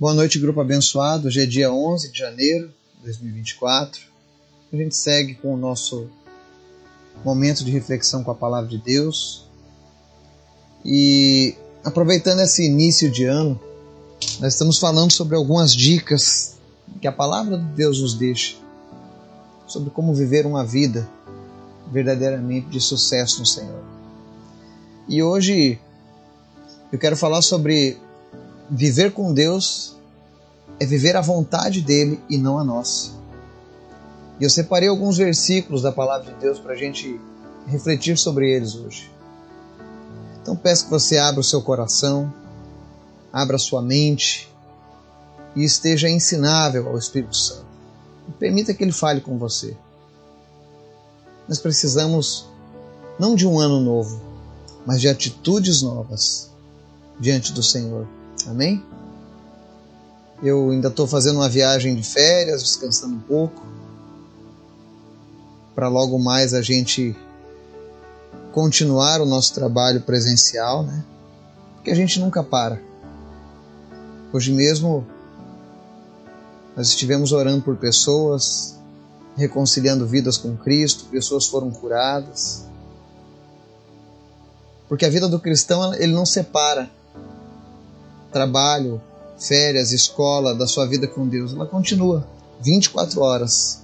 Boa noite, grupo abençoado. Hoje é dia 11 de janeiro de 2024. A gente segue com o nosso momento de reflexão com a palavra de Deus. E aproveitando esse início de ano, nós estamos falando sobre algumas dicas que a palavra de Deus nos deixa sobre como viver uma vida verdadeiramente de sucesso no Senhor. E hoje eu quero falar sobre viver com Deus é viver a vontade dele e não a nossa. E eu separei alguns versículos da palavra de Deus para a gente refletir sobre eles hoje. Então peço que você abra o seu coração, abra a sua mente e esteja ensinável ao Espírito Santo. E permita que ele fale com você. Nós precisamos não de um ano novo, mas de atitudes novas diante do Senhor. Amém? Eu ainda estou fazendo uma viagem de férias, descansando um pouco, para logo mais a gente continuar o nosso trabalho presencial, né? Porque a gente nunca para. Hoje mesmo nós estivemos orando por pessoas, reconciliando vidas com Cristo, pessoas foram curadas. Porque a vida do cristão ele não separa trabalho, férias, escola da sua vida com Deus. Ela continua 24 horas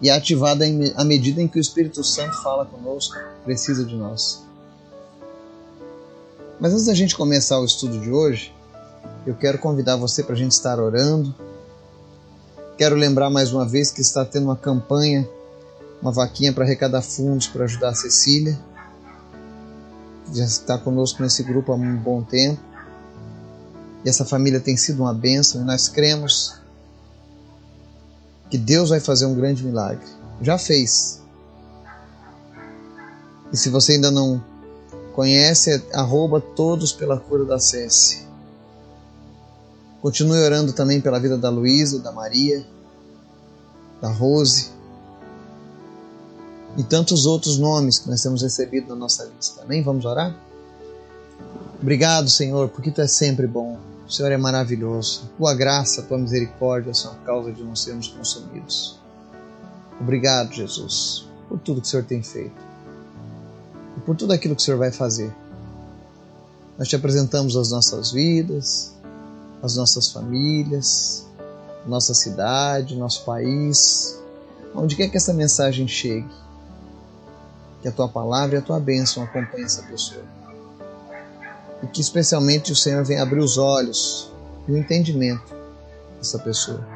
e é ativada à medida em que o Espírito Santo fala conosco, precisa de nós. Mas antes da gente começar o estudo de hoje, eu quero convidar você para a gente estar orando. Quero lembrar mais uma vez que está tendo uma campanha, uma vaquinha para arrecadar fundos para ajudar a Cecília. Já está conosco nesse grupo há um bom tempo. E essa família tem sido uma bênção e nós cremos que Deus vai fazer um grande milagre. Já fez. E se você ainda não conhece, é arroba todos pela cura da Cesse. Continue orando também pela vida da Luísa, da Maria, da Rose e tantos outros nomes que nós temos recebido na nossa lista. Amém? Vamos orar? Obrigado, Senhor, porque Tu é sempre bom. O Senhor é maravilhoso. Tua graça, tua misericórdia são a causa de não sermos consumidos. Obrigado, Jesus, por tudo que o Senhor tem feito e por tudo aquilo que o Senhor vai fazer. Nós te apresentamos as nossas vidas, as nossas famílias, nossa cidade, nosso país, onde quer que essa mensagem chegue. Que a tua palavra e a tua bênção acompanhem essa pessoa e que especialmente o Senhor venha abrir os olhos e o entendimento dessa pessoa.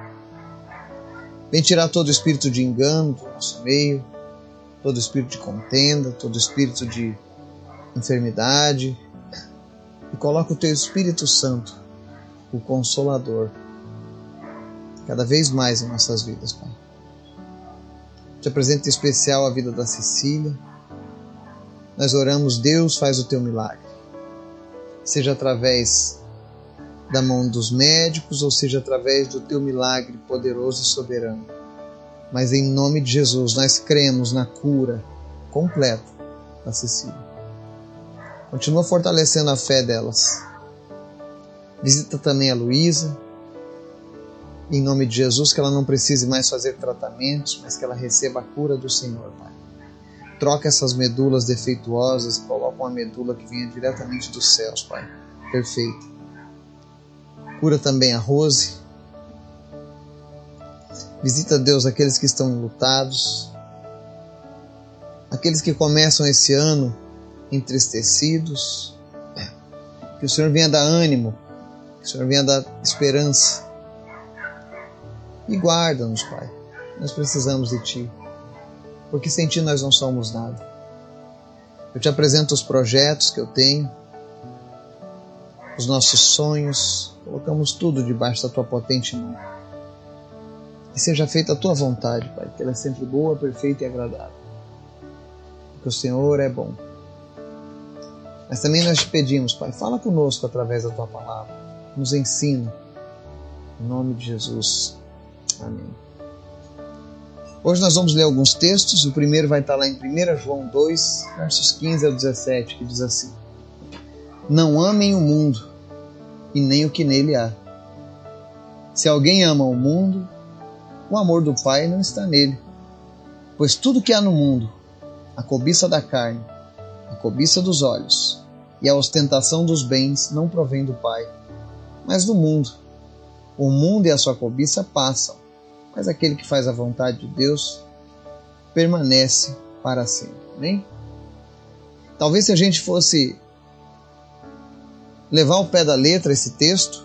Vem tirar todo espírito de engano do nosso meio, todo espírito de contenda, todo espírito de enfermidade e coloca o teu Espírito Santo, o Consolador, cada vez mais em nossas vidas, Pai. Te apresento em especial a vida da Cecília. Nós oramos, Deus faz o teu milagre seja através da mão dos médicos ou seja através do teu milagre poderoso e soberano. Mas em nome de Jesus, nós cremos na cura completa da Cecília. Continua fortalecendo a fé delas. Visita também a Luísa. Em nome de Jesus, que ela não precise mais fazer tratamentos, mas que ela receba a cura do Senhor, Pai. Troca essas medulas defeituosas e coloca uma medula que venha diretamente dos céus, Pai. Perfeito. Cura também a Rose. Visita, Deus, aqueles que estão enlutados, aqueles que começam esse ano entristecidos. Que o Senhor venha dar ânimo, que o Senhor venha dar esperança. E guarda-nos, Pai. Nós precisamos de Ti porque sem ti nós não somos nada. Eu te apresento os projetos que eu tenho, os nossos sonhos, colocamos tudo debaixo da tua potente mão. E seja feita a tua vontade, Pai, que ela é sempre boa, perfeita e agradável. Porque o Senhor é bom. Mas também nós te pedimos, Pai, fala conosco através da tua palavra, nos ensina. Em nome de Jesus. Amém. Hoje nós vamos ler alguns textos. O primeiro vai estar lá em 1 João 2, versos 15 ao 17, que diz assim: Não amem o mundo e nem o que nele há. Se alguém ama o mundo, o amor do Pai não está nele. Pois tudo que há no mundo, a cobiça da carne, a cobiça dos olhos e a ostentação dos bens não provém do Pai, mas do mundo. O mundo e a sua cobiça passam, mas aquele que faz a vontade de Deus permanece para sempre. Amém? Talvez se a gente fosse levar ao pé da letra esse texto,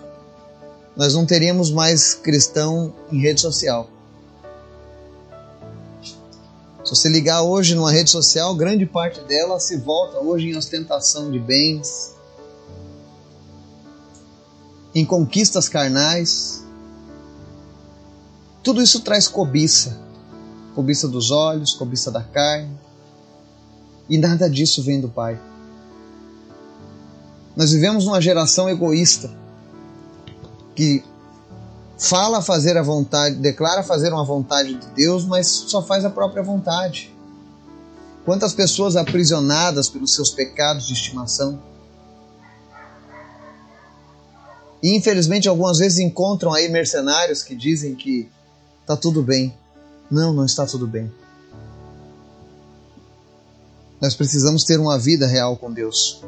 nós não teríamos mais cristão em rede social. Se você ligar hoje numa rede social, grande parte dela se volta hoje em ostentação de bens, em conquistas carnais. Tudo isso traz cobiça. Cobiça dos olhos, cobiça da carne. E nada disso vem do Pai. Nós vivemos numa geração egoísta que fala fazer a vontade, declara fazer uma vontade de Deus, mas só faz a própria vontade. Quantas pessoas aprisionadas pelos seus pecados de estimação. E infelizmente algumas vezes encontram aí mercenários que dizem que está tudo bem. Não, não está tudo bem. Nós precisamos ter uma vida real com Deus.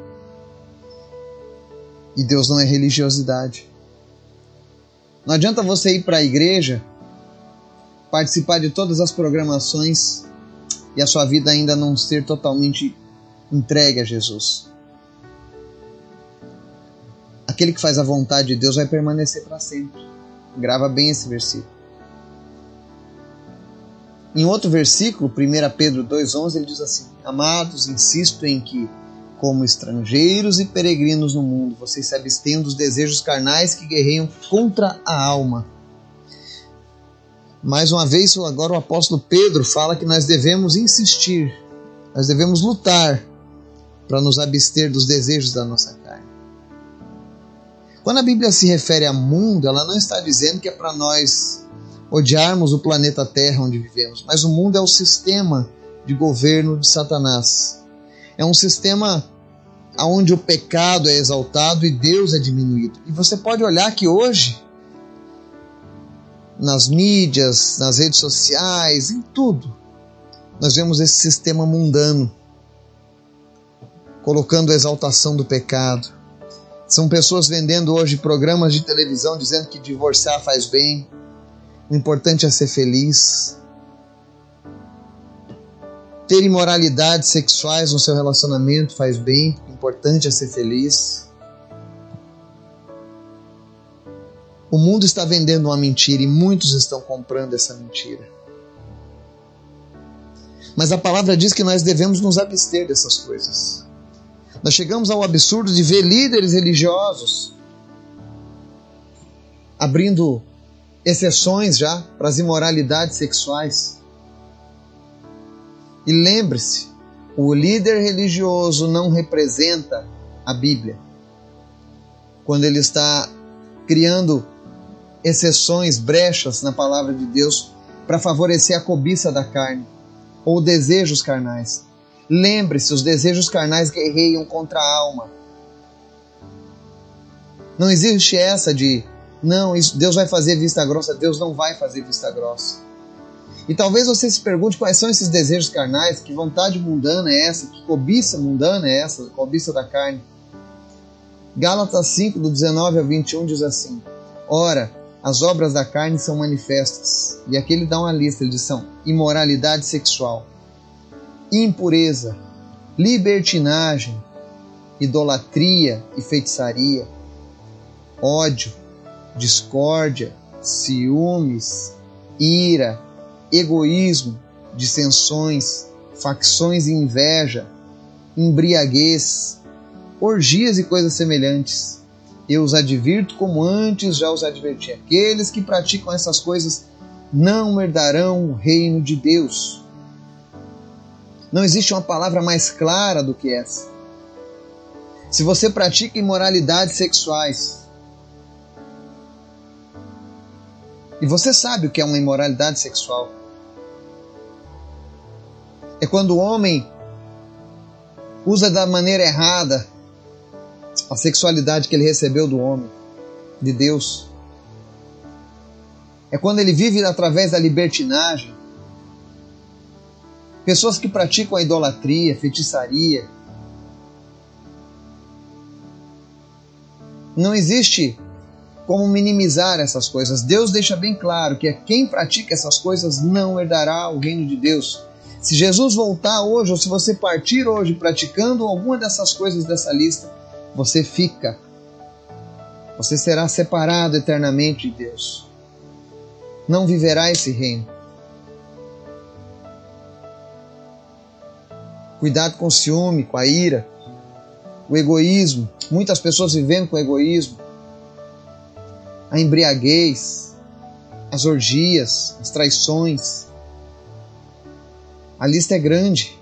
E Deus não é religiosidade. Não adianta você ir para a igreja, participar de todas as programações e a sua vida ainda não ser totalmente entregue a Jesus. Aquele que faz a vontade de Deus vai permanecer para sempre. Grava bem esse versículo. Em outro versículo, 1 Pedro 2,11, ele diz assim: Amados, insisto em que como estrangeiros e peregrinos no mundo, vocês se abstenham dos desejos carnais que guerreiam contra a alma. Mais uma vez, agora o apóstolo Pedro fala que nós devemos insistir, nós devemos lutar para nos abster dos desejos da nossa carne. Quando a Bíblia se refere a mundo, ela não está dizendo que é para nós odiarmos o planeta Terra onde vivemos, mas o mundo é o sistema de governo de Satanás. É um sistema onde o pecado é exaltado e Deus é diminuído. E você pode olhar que hoje, nas mídias, nas redes sociais, em tudo, nós vemos esse sistema mundano colocando a exaltação do pecado. São pessoas vendendo hoje programas de televisão dizendo que divorciar faz bem, o importante é ser feliz. Ter imoralidades sexuais no seu relacionamento faz bem, importante é ser feliz. O mundo está vendendo uma mentira e muitos estão comprando essa mentira. Mas a palavra diz que nós devemos nos abster dessas coisas. Nós chegamos ao absurdo de ver líderes religiosos abrindo exceções já para as imoralidades sexuais. E lembre-se, o líder religioso não representa a Bíblia. Quando ele está criando exceções, brechas na palavra de Deus para favorecer a cobiça da carne ou desejos carnais. Lembre-se, os desejos carnais guerreiam contra a alma. Não existe essa de não, isso, Deus vai fazer vista grossa, Deus não vai fazer vista grossa. E talvez você se pergunte quais são esses desejos carnais, que vontade mundana é essa, que cobiça mundana é essa, cobiça da carne. Gálatas 5, do 19 ao 21 diz assim: Ora, as obras da carne são manifestas. E aqui ele dá uma lista, ele diz são imoralidade sexual, impureza, libertinagem, idolatria e feitiçaria, ódio, discórdia, ciúmes, ira, egoísmo, dissensões, facções e inveja, embriaguez, orgias e coisas semelhantes. Eu os advirto como antes já os adverti. Aqueles que praticam essas coisas não herdarão o reino de Deus. Não existe uma palavra mais clara do que essa. Se você pratica imoralidades sexuais, e você sabe o que é uma imoralidade sexual, é quando o homem usa da maneira errada a sexualidade que ele recebeu do homem, de Deus. É quando ele vive através da libertinagem. Pessoas que praticam a idolatria, feitiçaria. Não existe como minimizar essas coisas. Deus deixa bem claro que quem pratica essas coisas não herdará o reino de Deus. Se Jesus voltar hoje, ou se você partir hoje praticando alguma dessas coisas dessa lista, você fica. Você será separado eternamente de Deus. Não viverá esse reino. Cuidado com o ciúme, com a ira, o egoísmo. Muitas pessoas vivendo com egoísmo a embriaguez, as orgias, as traições. A lista é grande.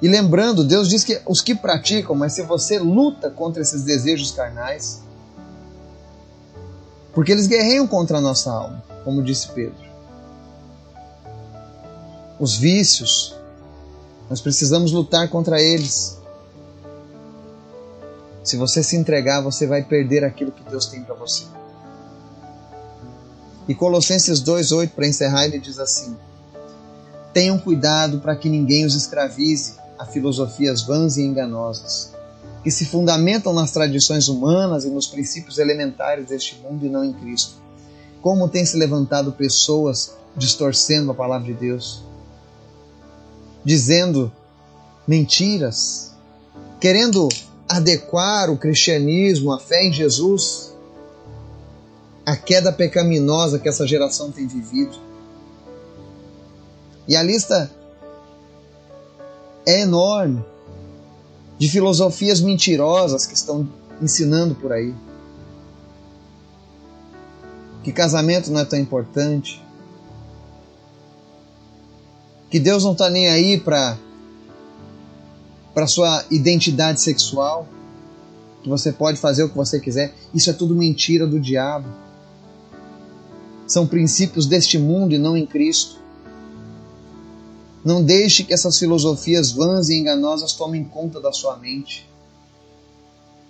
E lembrando, Deus diz que os que praticam, mas se você luta contra esses desejos carnais, porque eles guerreiam contra a nossa alma, como disse Pedro. Os vícios, nós precisamos lutar contra eles. Se você se entregar, você vai perder aquilo que Deus tem para você. E Colossenses 2:8 para encerrar, ele diz assim: Tenham cuidado para que ninguém os escravize a filosofias vãs e enganosas, que se fundamentam nas tradições humanas e nos princípios elementares deste mundo e não em Cristo. Como tem se levantado pessoas distorcendo a palavra de Deus, dizendo mentiras, querendo adequar o cristianismo, a fé em Jesus, à queda pecaminosa que essa geração tem vivido. E a lista é enorme de filosofias mentirosas que estão ensinando por aí. Que casamento não é tão importante. Que Deus não está nem aí para para sua identidade sexual, que você pode fazer o que você quiser. Isso é tudo mentira do diabo. São princípios deste mundo e não em Cristo. Não deixe que essas filosofias vãs e enganosas tomem conta da sua mente.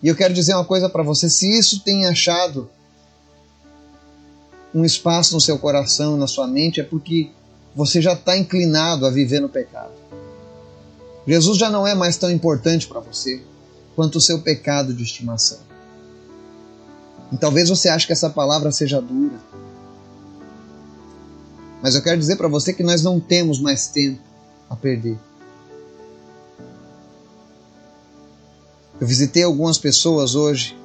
E eu quero dizer uma coisa para você: se isso tem achado um espaço no seu coração, na sua mente, é porque você já está inclinado a viver no pecado. Jesus já não é mais tão importante para você quanto o seu pecado de estimação. E talvez você ache que essa palavra seja dura. Mas eu quero dizer para você que nós não temos mais tempo a perder. Eu visitei algumas pessoas hoje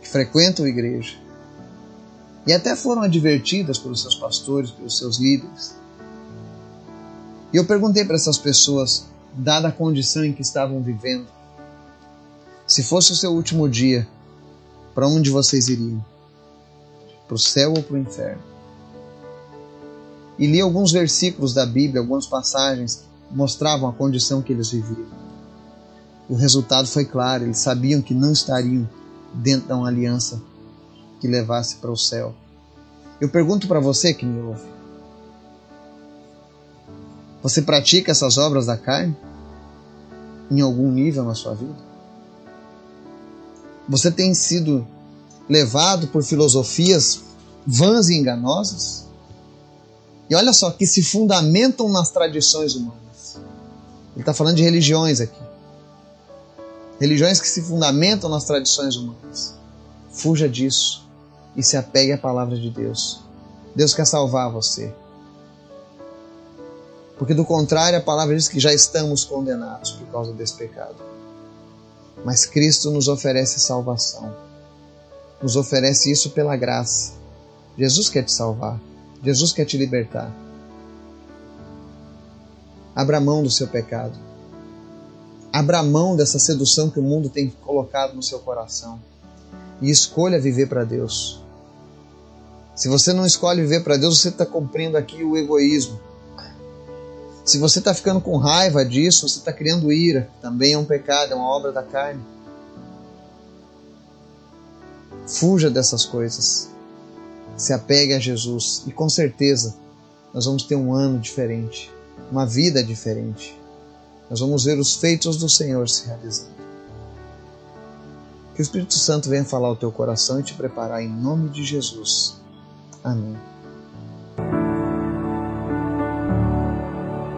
que frequentam a igreja e até foram advertidas pelos seus pastores, pelos seus líderes, e eu perguntei para essas pessoas, dada a condição em que estavam vivendo, se fosse o seu último dia, para onde vocês iriam? Para o céu ou para o inferno? E li alguns versículos da Bíblia, algumas passagens que mostravam a condição que eles viviam. O resultado foi claro, eles sabiam que não estariam dentro de uma aliança que levasse para o céu. Eu pergunto para você que me ouve: você pratica essas obras da carne em algum nível na sua vida? Você tem sido levado por filosofias vãs e enganosas? E olha só, que se fundamentam nas tradições humanas. Ele está falando de religiões aqui. Religiões que se fundamentam nas tradições humanas. Fuja disso e se apegue à palavra de Deus. Deus quer salvar você. Porque do contrário, a palavra diz que já estamos condenados por causa desse pecado. Mas Cristo nos oferece salvação. Nos oferece isso pela graça. Jesus quer te salvar. Jesus quer te libertar. Abra mão do seu pecado. Abra mão dessa sedução que o mundo tem colocado no seu coração. E escolha viver para Deus. Se você não escolhe viver para Deus, você está cumprindo aqui o egoísmo se você está ficando com raiva disso, você está criando ira. Também é um pecado, é uma obra da carne. Fuja dessas coisas. Se apegue a Jesus. E com certeza nós vamos ter um ano diferente, uma vida diferente. Nós vamos ver os feitos do Senhor se realizando. Que o Espírito Santo venha falar ao teu coração e te preparar em nome de Jesus. Amém.